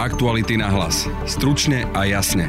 Aktuality na hlas. Stručne a jasne.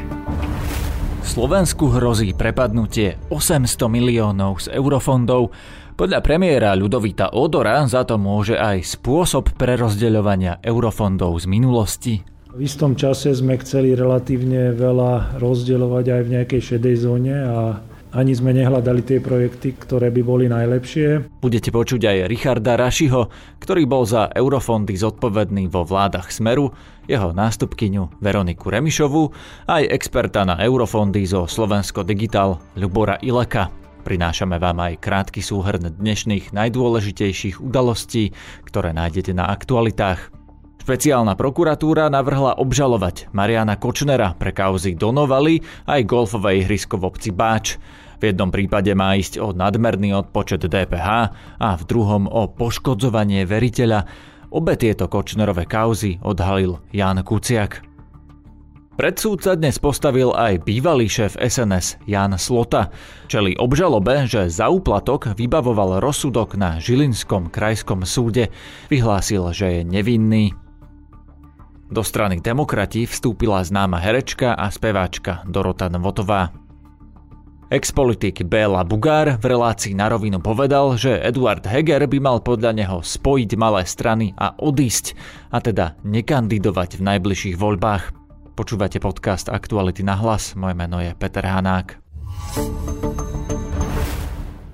Slovensku hrozí prepadnutie 800 miliónov z eurofondov. Podľa premiéra Ľudovita Odora za to môže aj spôsob prerozdeľovania eurofondov z minulosti. V istom čase sme chceli relatívne veľa rozdeľovať aj v nejakej šedej zóne a ani sme nehľadali tie projekty, ktoré by boli najlepšie. Budete počuť aj Richarda Rašiho, ktorý bol za eurofondy zodpovedný vo vládach Smeru, jeho nástupkyňu Veroniku Remišovu, aj experta na eurofondy zo Slovensko Digital Ľubora Ileka. Prinášame vám aj krátky súhrn dnešných najdôležitejších udalostí, ktoré nájdete na aktualitách. Špeciálna prokuratúra navrhla obžalovať Mariana Kočnera pre kauzy Donovali aj golfové ihrisko v obci Báč. V jednom prípade má ísť o nadmerný odpočet DPH a v druhom o poškodzovanie veriteľa. Obe tieto Kočnerové kauzy odhalil Jan Kuciak. Pred súd sa dnes postavil aj bývalý šéf SNS Jan Slota. Čeli obžalobe, že za úplatok vybavoval rozsudok na Žilinskom krajskom súde. Vyhlásil, že je nevinný. Do strany demokrati vstúpila známa herečka a speváčka Dorota Nvotová. Ex-politik Béla Bugár v relácii na rovinu povedal, že Eduard Heger by mal podľa neho spojiť malé strany a odísť, a teda nekandidovať v najbližších voľbách. Počúvate podcast Aktuality na hlas, moje meno je Peter Hanák.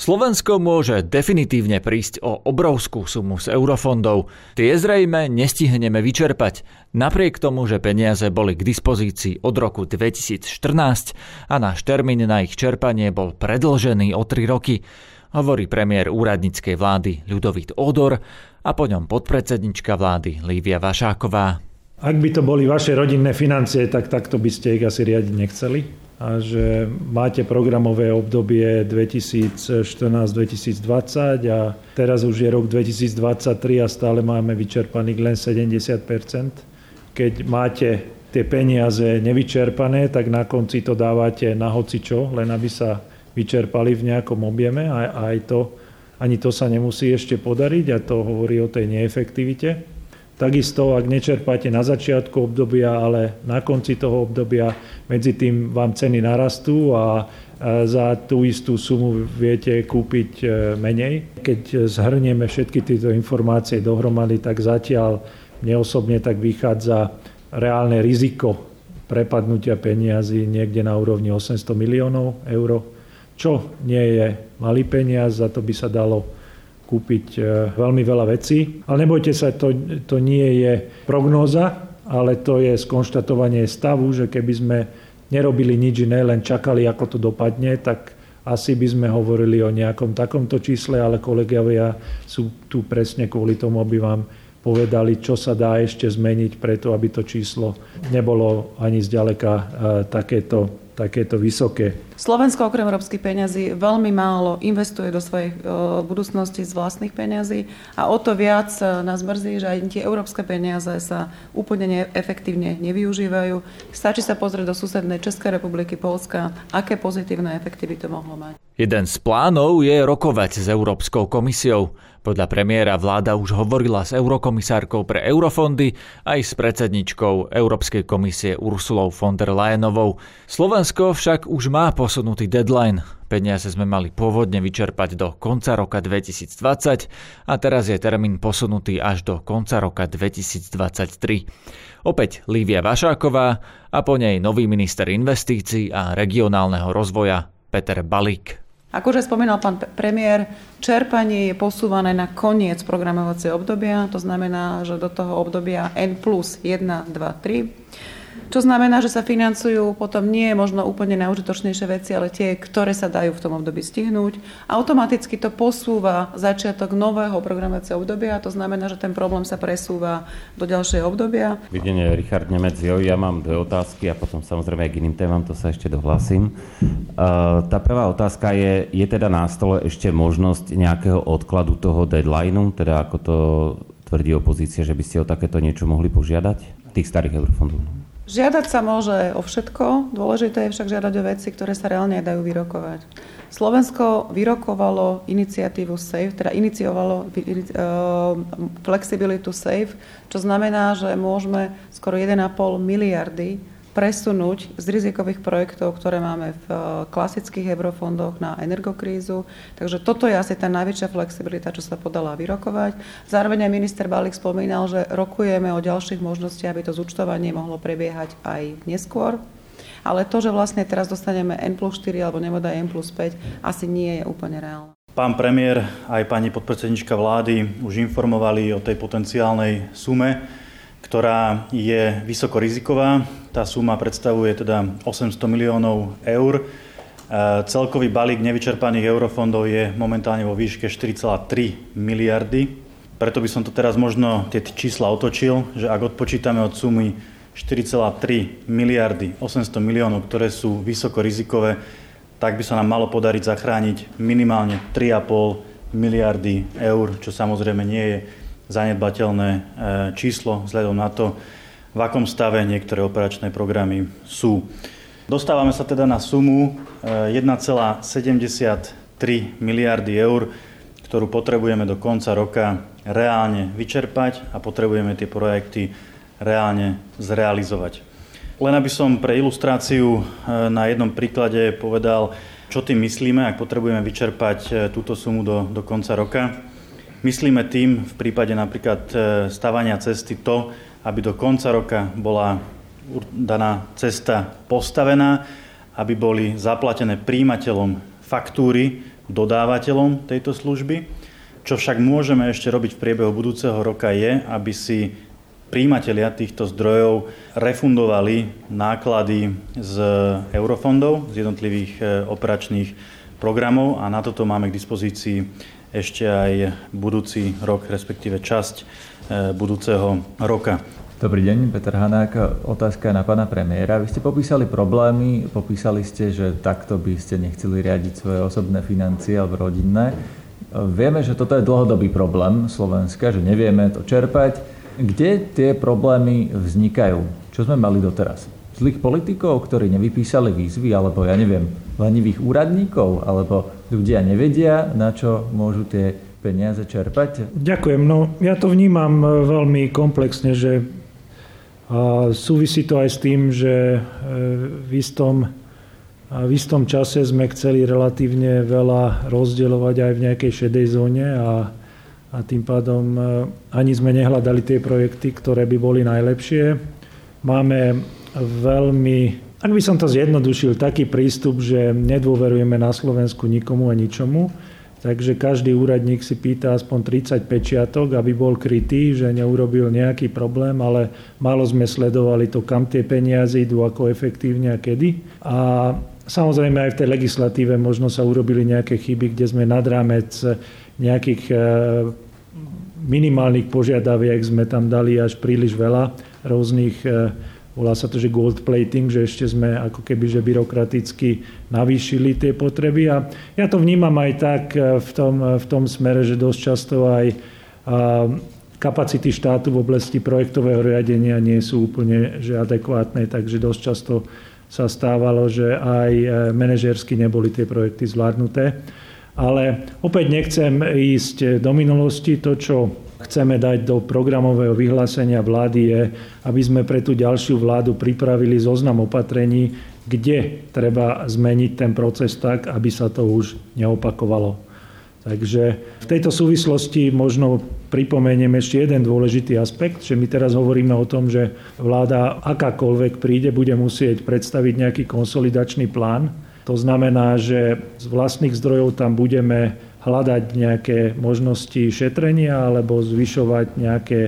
Slovensko môže definitívne prísť o obrovskú sumu z eurofondov. Tie zrejme nestihneme vyčerpať, napriek tomu, že peniaze boli k dispozícii od roku 2014 a náš termín na ich čerpanie bol predlžený o 3 roky, hovorí premiér úradníckej vlády Ľudovít Odor a po ňom podpredsednička vlády Lívia Vašáková. Ak by to boli vaše rodinné financie, tak takto by ste ich asi riadiť nechceli a že máte programové obdobie 2014-2020 a teraz už je rok 2023 a stále máme vyčerpaných len 70% Keď máte tie peniaze nevyčerpané, tak na konci to dávate na hocičo, len aby sa vyčerpali v nejakom objeme a aj to, ani to sa nemusí ešte podariť a to hovorí o tej neefektivite. Takisto, ak nečerpáte na začiatku obdobia, ale na konci toho obdobia, medzi tým vám ceny narastú a za tú istú sumu viete kúpiť e, menej. Keď zhrnieme všetky tieto informácie dohromady, tak zatiaľ mne osobne tak vychádza reálne riziko prepadnutia peniazy niekde na úrovni 800 miliónov eur, čo nie je malý peniaz, za to by sa dalo kúpiť e, veľmi veľa vecí. Ale nebojte sa, to, to nie je prognóza, ale to je skonštatovanie stavu, že keby sme nerobili nič iné, len čakali, ako to dopadne, tak asi by sme hovorili o nejakom takomto čísle, ale kolegovia sú tu presne kvôli tomu, aby vám povedali, čo sa dá ešte zmeniť preto, aby to číslo nebolo ani zďaleka e, takéto takéto vysoké. Slovensko okrem európskych peňazí veľmi málo investuje do svojej budúcnosti z vlastných peňazí a o to viac e, nás mrzí, že aj tie európske peniaze sa úplne efektívne nevyužívajú. Stačí sa pozrieť do susednej Českej republiky, Polska, aké pozitívne efekty by to mohlo mať. Jeden z plánov je rokovať s Európskou komisiou. Podľa premiéra vláda už hovorila s eurokomisárkou pre eurofondy aj s predsedničkou Európskej komisie Ursulou von der Leyenovou. Slovensko však už má posunutý deadline. Peniaze sme mali pôvodne vyčerpať do konca roka 2020 a teraz je termín posunutý až do konca roka 2023. Opäť Lívia Vašáková a po nej nový minister investícií a regionálneho rozvoja Peter Balík. Ako už spomínal pán premiér, čerpanie je posúvané na koniec programovacieho obdobia, to znamená, že do toho obdobia N plus 1, 2, 3 Čo znamená, že sa financujú potom nie možno úplne najužitočnejšie veci, ale tie, ktoré sa dajú v tom období stihnúť. Automaticky to posúva začiatok nového programovacieho obdobia a to znamená, že ten problém sa presúva do ďalšieho obdobia. Videnie Richard Nemec, jo, ja mám dve otázky a potom samozrejme aj k iným témam, to sa ešte dohlasím. Uh, tá prvá otázka je, je teda na stole ešte možnosť nejakého odkladu toho deadlineu, teda ako to tvrdí opozícia, že by ste o takéto niečo mohli požiadať? tých starých eurofondov. Žiadať sa môže o všetko, dôležité je však žiadať o veci, ktoré sa reálne dajú vyrokovať. Slovensko vyrokovalo iniciatívu SAFE, teda iniciovalo uh, flexibilitu SAFE, čo znamená, že môžeme skoro 1,5 miliardy presunúť z rizikových projektov, ktoré máme v eh, klasických eurofondoch na energokrízu. Takže toto je asi tá najväčšia flexibilita, čo sa podala vyrokovať. Zároveň aj minister Balík spomínal, že rokujeme o ďalších možnostiach, aby to zúčtovanie mohlo prebiehať aj neskôr. Ale to, že vlastne teraz dostaneme N plus 4 alebo nemoda N plus 5, asi nie je úplne reálne. Pán premiér aj pani podpredsednička vlády už informovali o tej potenciálnej sume ktorá je vysoko riziková. Tá suma predstavuje teda 800 miliónov eur. E, celkový balík nevyčerpaných eurofondov je momentálne vo výške 4,3 miliardy. Preto by som to teraz možno tie čísla otočil, že ak odpočítame od sumy 4,3 miliardy 800 miliónov, ktoré sú vysoko rizikové, tak by sa nám malo podariť zachrániť minimálne 3,5 miliardy eur, čo samozrejme nie je zanedbateľné e, číslo vzhľadom na to, v akom stave niektoré operačné programy sú. Dostávame sa teda na sumu 1,73 e, miliardy eur, ktorú potrebujeme do konca roka reálne vyčerpať a potrebujeme tie projekty reálne zrealizovať. Len aby som pre ilustráciu e, na jednom príklade povedal, čo tým myslíme, ak potrebujeme vyčerpať túto sumu do, do konca roka. Myslíme tým v prípade napríklad e, stavania cesty to, aby do konca roka bola daná cesta postavená, aby boli zaplatené príjimateľom faktúry, dodávateľom tejto služby. Čo však môžeme ešte robiť v priebehu budúceho roka je, aby si príjimatelia týchto zdrojov refundovali náklady z eurofondov, z jednotlivých e, operačných programov a na toto máme k dispozícii ešte aj budúci rok, respektíve časť e, budúceho roka. Dobrý deň, Peter Hanák. Otázka na pána premiéra. Vy ste popísali problémy, popísali ste, že takto by ste nechceli riadiť svoje osobné financie alebo rodinné. Vieme, že toto je dlhodobý problém Slovenska, že nevieme to čerpať. Kde tie problémy vznikajú? Čo sme mali doteraz? Zlých politikov, ktorí nevypísali výzvy, alebo ja neviem, lenivých úradníkov, alebo ľudia nevedia, na čo môžu tie peniaze čerpať? Ďakujem. No, ja to vnímam e, veľmi komplexne, že súvisí to aj s tým, že e, v istom, v istom čase sme chceli relatívne veľa rozdielovať aj v nejakej šedej zóne a, a tým pádom e, ani sme nehľadali tie projekty, ktoré by boli najlepšie. Máme veľmi ak by som to zjednodušil, taký prístup, že nedôverujeme na Slovensku nikomu a ničomu, takže každý úradník si pýta aspoň 30 pečiatok, aby bol krytý, že neurobil nejaký problém, ale málo sme sledovali to, kam tie peniaze idú, ako efektívne a kedy. A samozrejme aj v tej legislatíve možno sa urobili nejaké chyby, kde sme nad rámec nejakých e, minimálnych požiadaviek sme tam dali až príliš veľa rôznych e, volá sa to, že gold plating, že ešte sme ako keby že byrokraticky navýšili tie potreby. A ja to vnímam aj tak e, v tom, e, v tom smere, že dosť často aj kapacity štátu v oblasti projektového riadenia nie sú úplne že adekvátne, takže dosť často sa stávalo, že aj e, manažersky neboli tie projekty zvládnuté. Ale opäť nechcem ísť do minulosti. To, čo chceme dať do programového vyhlásenia vlády je, aby sme pre tú ďalšiu vládu pripravili zoznam opatrení, kde treba zmeniť ten proces tak, aby sa to už neopakovalo. Takže v tejto súvislosti možno pripomeniem ešte jeden dôležitý aspekt, že my teraz hovoríme o tom, že vláda akákoľvek príde, bude musieť predstaviť nejaký konsolidačný plán. To znamená, že z vlastných zdrojov tam budeme hľadať nejaké možnosti šetrenia alebo zvyšovať nejaké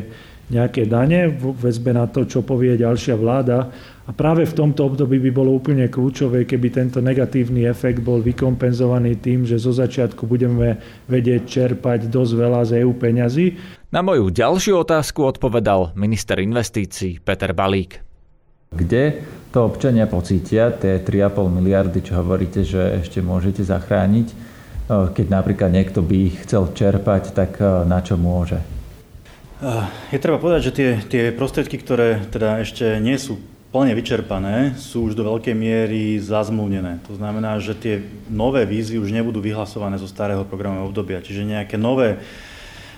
nejaké dane v väzbe na to, čo povie ďalšia vláda. A práve v tomto období by bolo úplne kľúčové, keby tento negatívny efekt bol vykompenzovaný tým, že zo začiatku budeme vedieť čerpať dosť veľa z EU peňazí. Na moju ďalšiu otázku odpovedal minister investícií Peter Balík. Kde to občania pocítia, tie 3,5 miliardy, čo hovoríte, že ešte môžete zachrániť, keď napríklad niekto by chcel čerpať, tak na čo môže? Je treba povedať, že tie, tie prostriedky, ktoré teda ešte nie sú plne vyčerpané, sú už do veľkej miery zazmluvnené. To znamená, že tie nové výzvy už nebudú vyhlasované zo starého programového obdobia. Čiže nejaké nové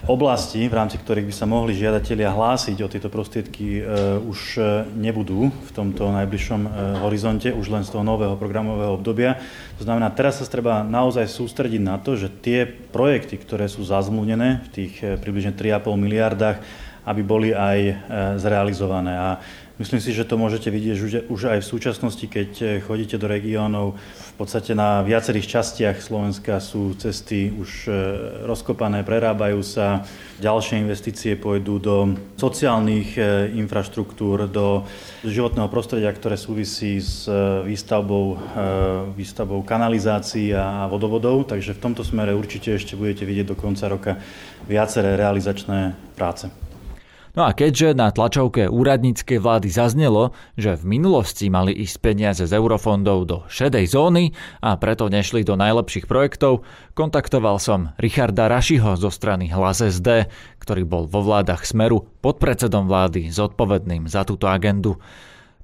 oblasti, v rámci ktorých by sa mohli žiadatelia hlásiť o tieto prostriedky, e, už e, nebudú v tomto najbližšom e, horizonte, už len z toho nového programového obdobia. To znamená, teraz sa treba naozaj sústrediť na to, že tie projekty, ktoré sú zazmluvnené v tých približne 3,5 miliardách, aby boli aj zrealizované. A Myslím si, že to môžete vidieť už, aj v súčasnosti, keď chodíte do regiónov. V podstate na viacerých častiach Slovenska sú cesty už e, rozkopané, prerábajú sa. Ďalšie investície pôjdu do sociálnych e, infraštruktúr, do životného prostredia, ktoré súvisí s výstavbou, výstavbou kanalizácií a vodovodov. Takže v tomto smere určite ešte budete vidieť do konca roka viaceré realizačné práce. No a keďže na tlačovke úradníckej vlády zaznelo, že v minulosti mali ísť peniaze z eurofondov do šedej zóny a preto nešli do najlepších projektov, kontaktoval som Richarda Rašiho zo strany Hlas SD, ktorý bol vo vládach Smeru pod predsedom vlády zodpovedným za túto agendu.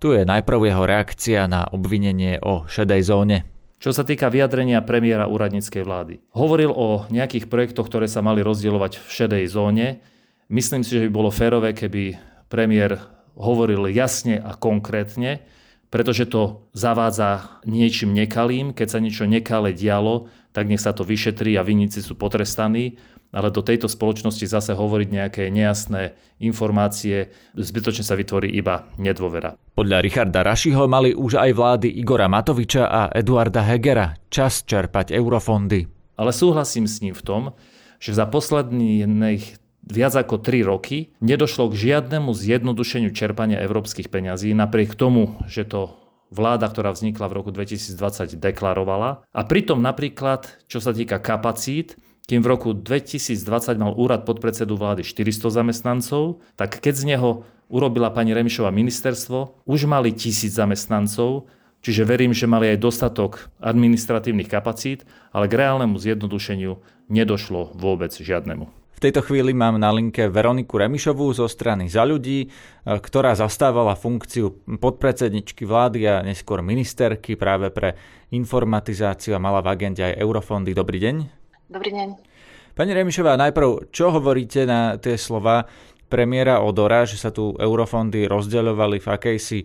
Tu je najprv jeho reakcia na obvinenie o šedej zóne. Čo sa týka vyjadrenia premiéra úradníckej vlády. Hovoril o nejakých projektoch, ktoré sa mali rozdielovať v šedej zóne, Myslím si, že by bolo férové, keby premiér hovoril jasne a konkrétne, pretože to zavádza niečím nekalým. Keď sa niečo nekalé dialo, tak nech sa to vyšetrí a vinníci sú potrestaní. Ale do tejto spoločnosti zase hovoriť nejaké nejasné informácie, zbytočne sa vytvorí iba nedôvera. Podľa Richarda Rašiho mali už aj vlády Igora Matoviča a Eduarda Hegera čas čerpať eurofondy. Ale súhlasím s ním v tom, že za posledných viac ako 3 roky nedošlo k žiadnemu zjednodušeniu čerpania európskych peňazí, napriek tomu, že to vláda, ktorá vznikla v roku 2020, deklarovala. A pritom napríklad, čo sa týka kapacít, kým v roku 2020 mal úrad podpredsedu vlády 400 zamestnancov, tak keď z neho urobila pani Remišová ministerstvo, už mali tisíc zamestnancov, čiže verím, že mali aj dostatok administratívnych kapacít, ale k reálnemu zjednodušeniu nedošlo vôbec žiadnemu. V tejto chvíli mám na linke Veroniku Remišovú zo strany Za ľudí, e, ktorá zastávala funkciu podpredsedničky vlády a neskôr ministerky práve pre informatizáciu a mala v agende aj eurofondy. Dobrý deň. Dobrý deň. Pani Remišová, najprv, čo hovoríte na tie slova premiéra Odora, že sa tu eurofondy rozdeľovali v akejsi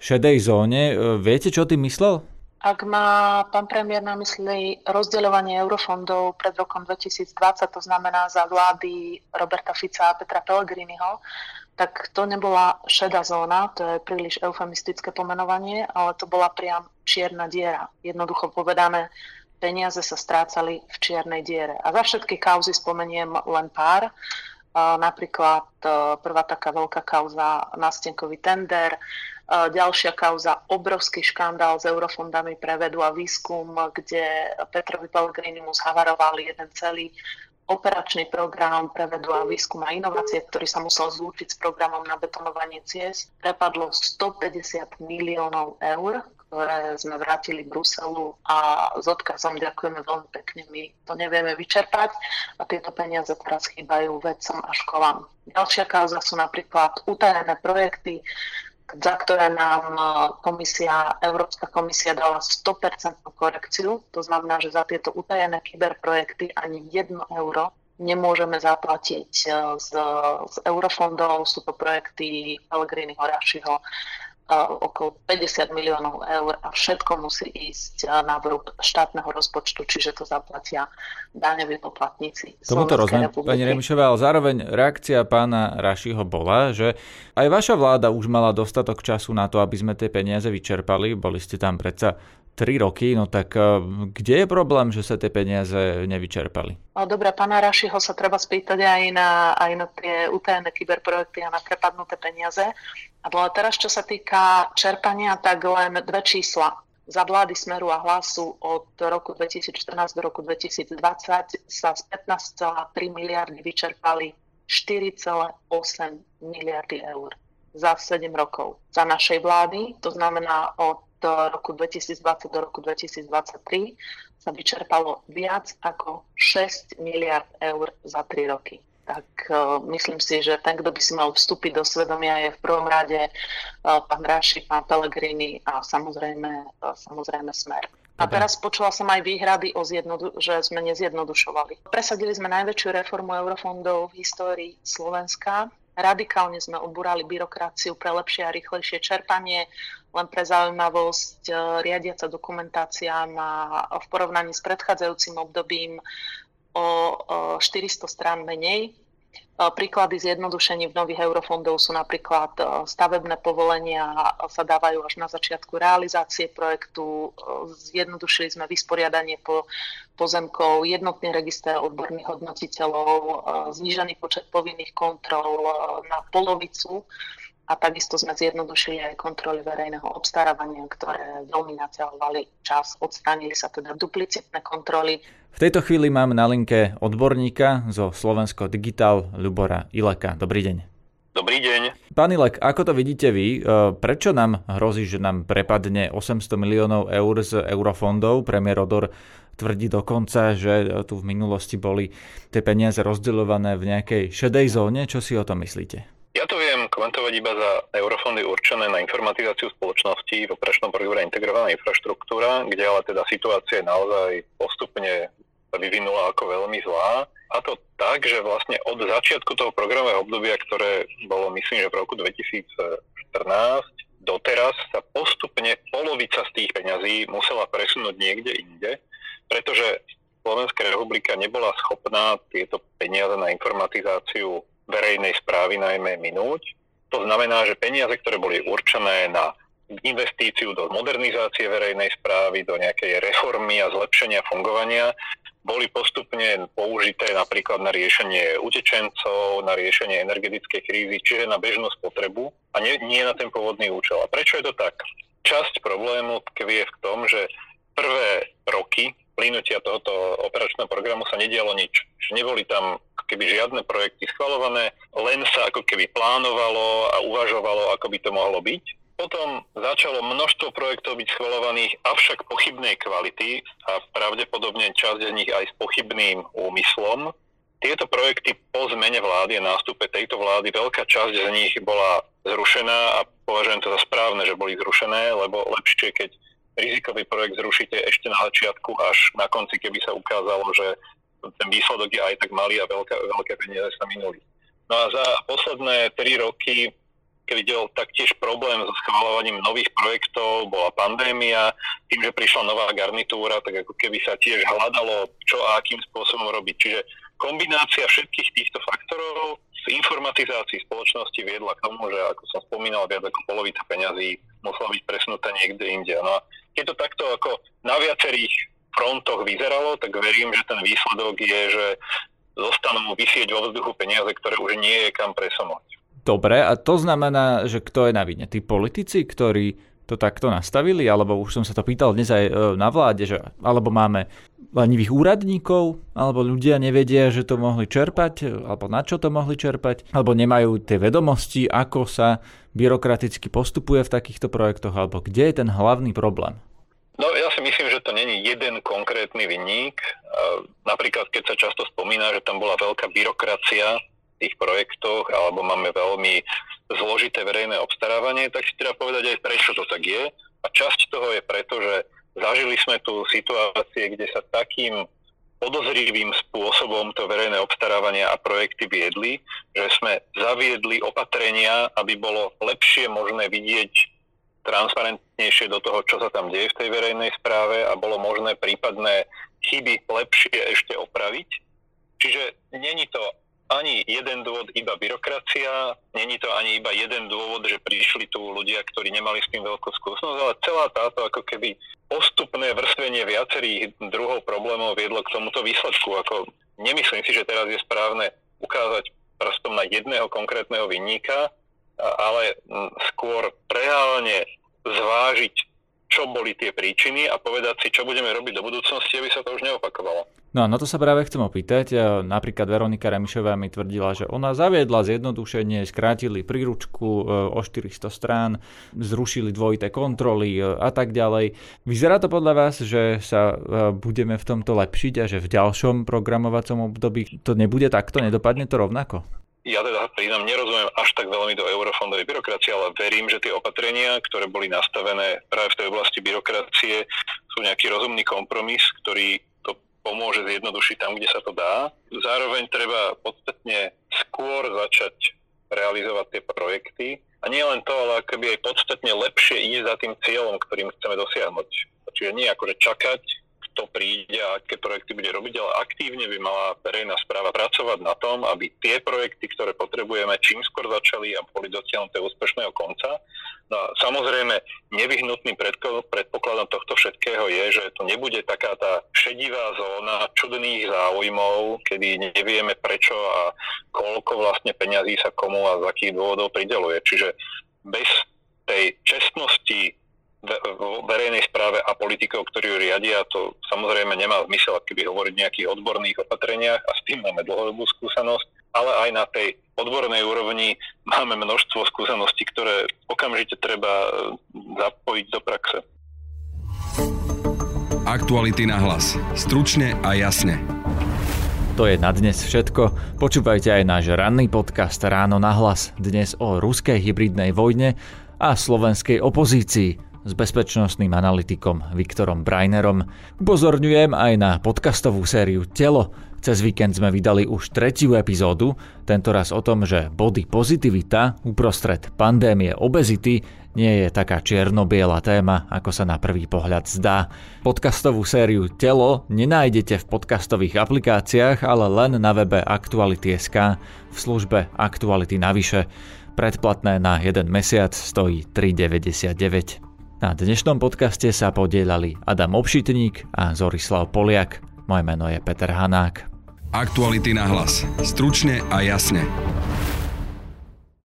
šedej zóne. E, viete, čo tým myslel? Ak má pán premiér na mysli rozdeľovanie eurofondov pred rokom 2020, to znamená za vlády Roberta Fica a Petra Pellegriniho, tak to nebola šedá zóna, to je príliš eufemistické pomenovanie, ale to bola priam čierna diera. Jednoducho povedané, peniaze sa strácali v čiernej diere. A za všetky kauzy spomeniem len pár. Napríklad e, prvá taká veľká kauza, nástenkový tender, Ďalšia kauza, obrovský škandál s eurofondami pre vedu a výskum, kde Petrovi Pellegrinimu zhavarovali jeden celý operačný program pre vedu a výskum a inovácie, ktorý sa musel zlúčiť s programom na betonovanie ciest. Prepadlo 150 miliónov eur, ktoré sme vrátili Bruselu a s odkazom ďakujeme veľmi pekne, my to nevieme vyčerpať a tieto peniaze teraz chýbajú vedcom a školám. Ďalšia kauza sú napríklad utajené projekty, za ktoré nám e, komisia, Európska komisia dala 100% korekciu. To znamená, že za tieto utajené kyberprojekty ani 1 euro nemôžeme zaplatiť e, z, z eurofondov. Sú to projekty Pellegrini Horašiho, okolo 50 miliónov eur a všetko musí ísť na vrúb štátneho rozpočtu, čiže to zaplatia daňoví poplatníci. Tomuto rozumiem, pani Remišová, ale zároveň reakcia pána Rašiho bola, že aj vaša vláda už mala dostatok času na to, aby sme tie peniaze vyčerpali. Boli ste tam predsa 3 roky, no tak uh, kde je problém, že sa tie peniaze nevyčerpali? Dobre, pána Rašiho sa treba spýtať aj na, aj na tie utajené kyberprojekty a na prepadnuté peniaze. Ale teraz, čo sa týka čerpania, tak len dve čísla. Za vlády Smeru a Hlasu od roku 2014 do roku 2020 sa z 15,3 miliardy vyčerpali 4,8 miliardy eur za 7 rokov. Za našej vlády, to znamená od roku 2020 do roku 2023, sa vyčerpalo viac ako 6 miliard eur za 3 roky tak uh, myslím si, že ten, kto by si mal vstúpiť do svedomia, je v prvom rade uh, pán Ráši, pán Pelegrini a samozrejme, uh, samozrejme Smer. A teraz počula som aj výhrady, o zjednodu- že sme nezjednodušovali. Presadili sme najväčšiu reformu eurofondov v histórii Slovenska. Radikálne sme obúrali byrokraciu pre lepšie a rýchlejšie čerpanie. Len pre zaujímavosť, riadiaca dokumentácia má v porovnaní s predchádzajúcim obdobím o 400 strán menej. Príklady zjednodušení v nových eurofondov sú napríklad stavebné povolenia sa dávajú až na začiatku realizácie projektu, zjednodušili sme vysporiadanie po pozemkov, jednotný register odborných hodnotiteľov, znížený počet povinných kontrol na polovicu a takisto sme zjednodušili aj kontroly verejného obstarávania, ktoré veľmi naťahovali čas. Odstránili sa teda duplicitné kontroly. V tejto chvíli mám na linke odborníka zo Slovensko Digital Ľubora Ileka. Dobrý deň. Dobrý deň. Pán Ilek, ako to vidíte vy? E, prečo nám hrozí, že nám prepadne 800 miliónov eur z eurofondov? Premiér Odor tvrdí dokonca, že tu v minulosti boli tie peniaze rozdeľované v nejakej šedej zóne. Čo si o tom myslíte? Ja to viem komentovať iba za eurofondy určené na informatizáciu spoločnosti v operačnom programe integrovaná infraštruktúra, kde ale teda situácia je naozaj postupne vyvinula ako veľmi zlá. A to tak, že vlastne od začiatku toho programového obdobia, ktoré bolo myslím, že v roku 2014, doteraz sa postupne polovica z tých peňazí musela presunúť niekde inde, pretože Slovenská republika nebola schopná tieto peniaze na informatizáciu verejnej správy najmä minúť. To znamená, že peniaze, ktoré boli určené na investíciu do modernizácie verejnej správy, do nejakej reformy a zlepšenia fungovania, boli postupne použité napríklad na riešenie utečencov, na riešenie energetickej krízy, čiže na bežnú spotrebu a nie, nie na ten pôvodný účel. A prečo je to tak? Časť problému tkvie v tom, že prvé roky plynutia tohoto operačného programu sa nedialo nič. Neboli tam keby žiadne projekty schvalované, len sa ako keby plánovalo a uvažovalo, ako by to mohlo byť. Potom začalo množstvo projektov byť schvalovaných, avšak pochybnej kvality a pravdepodobne časť z nich aj s pochybným úmyslom. Tieto projekty po zmene vlády a nástupe tejto vlády, veľká časť z nich bola zrušená a považujem to za správne, že boli zrušené, lebo lepšie, keď rizikový projekt zrušíte ešte na začiatku, až na konci, keby sa ukázalo, že ten výsledok je aj tak malý a veľké, veľké peniaze sa minuli. No a za posledné tri roky, keď videl taktiež problém so schváľovaním nových projektov, bola pandémia, tým, že prišla nová garnitúra, tak ako keby sa tiež hľadalo, čo a akým spôsobom robiť. Čiže kombinácia všetkých týchto faktorov v informatizácii spoločnosti viedla k tomu, že ako som spomínal, viac ako polovica peňazí musela byť presunutá niekde inde. No a je to takto ako na viacerých frontoch vyzeralo, tak verím, že ten výsledok je, že zostanú vysieť vo vzduchu peniaze, ktoré už nie je kam presunúť. Dobre, a to znamená, že kto je na vine? Tí politici, ktorí to takto nastavili, alebo už som sa to pýtal dnes aj e, na vláde, že alebo máme lenivých úradníkov, alebo ľudia nevedia, že to mohli čerpať, alebo na čo to mohli čerpať, alebo nemajú tie vedomosti, ako sa byrokraticky postupuje v takýchto projektoch, alebo kde je ten hlavný problém. No ja si myslím, že to není jeden konkrétny vinník. Napríklad, keď sa často spomína, že tam bola veľká byrokracia v tých projektoch, alebo máme veľmi zložité verejné obstarávanie, tak si treba povedať aj prečo to tak je. A časť toho je preto, že zažili sme tu situácie, kde sa takým podozrivým spôsobom to verejné obstarávania a projekty viedli, že sme zaviedli opatrenia, aby bolo lepšie možné vidieť transparentnejšie do toho, čo sa tam deje v tej verejnej správe a bolo možné prípadné chyby lepšie ešte opraviť. Čiže není to ani jeden dôvod iba byrokracia, není to ani iba jeden dôvod, že prišli tu ľudia, ktorí nemali s tým veľkú skúsenosť, ale celá táto ako keby postupné vrstvenie viacerých druhov problémov viedlo k tomuto výsledku. Ako nemyslím si, že teraz je správne ukázať prstom na jedného konkrétneho vinníka, ale skôr reálne zvážiť, čo boli tie príčiny a povedať si, čo budeme robiť do budúcnosti, aby sa to už neopakovalo. No a na to sa práve chcem opýtať. Napríklad Veronika Remišová mi tvrdila, že ona zaviedla zjednodušenie, skrátili príručku e, o 400 strán, zrušili dvojité kontroly e, a tak ďalej. Vyzerá to podľa vás, že sa e, budeme v tomto lepšiť a že v ďalšom programovacom období to nebude takto, nedopadne to rovnako? Ja teda priznám, nerozumiem až tak veľmi do eurofondovej byrokracie, ale verím, že tie opatrenia, ktoré boli nastavené práve v tej oblasti byrokracie, sú nejaký rozumný kompromis, ktorý pomôže zjednodušiť tam, kde sa to dá. Zároveň treba podstatne skôr začať realizovať tie projekty. A nie len to, ale akoby aj podstatne lepšie ísť za tým cieľom, ktorým chceme dosiahnuť. Čiže nie akože čakať, kto príde a aké projekty bude robiť, ale aktívne by mala verejná správa pracovať na tom, aby tie projekty, ktoré potrebujeme, čím skôr začali a boli dotiahnuté úspešného konca. No a samozrejme, nevyhnutným predpokladom tohto všetkého je, že to nebude taká tá šedivá zóna čudných záujmov, kedy nevieme prečo a koľko vlastne peňazí sa komu a z akých dôvodov prideluje. Čiže bez tej čestnosti verejnej správe a politikov, ktorí ju riadia, to samozrejme nemá zmysel, keby hovoriť o nejakých odborných opatreniach a s tým máme dlhodobú skúsenosť, ale aj na tej odbornej úrovni máme množstvo skúseností, ktoré okamžite treba e, zapojiť do praxe. Aktuality na hlas. Stručne a jasne. To je na dnes všetko. Počúvajte aj náš ranný podcast Ráno na hlas. Dnes o ruskej hybridnej vojne a slovenskej opozícii s bezpečnostným analytikom Viktorom Brainerom. Upozorňujem aj na podcastovú sériu Telo. Cez víkend sme vydali už tretiu epizódu, tentoraz o tom, že body pozitivita uprostred pandémie obezity nie je taká čierno-biela téma, ako sa na prvý pohľad zdá. Podcastovú sériu Telo nenájdete v podcastových aplikáciách, ale len na webe Aktuality.sk v službe Aktuality navyše. Predplatné na jeden mesiac stojí 3,99. Na dnešnom podcaste sa podielali Adam Obšitník a Zorislav Poliak. Moje meno je Peter Hanák. Aktuality na hlas. Stručne a jasne.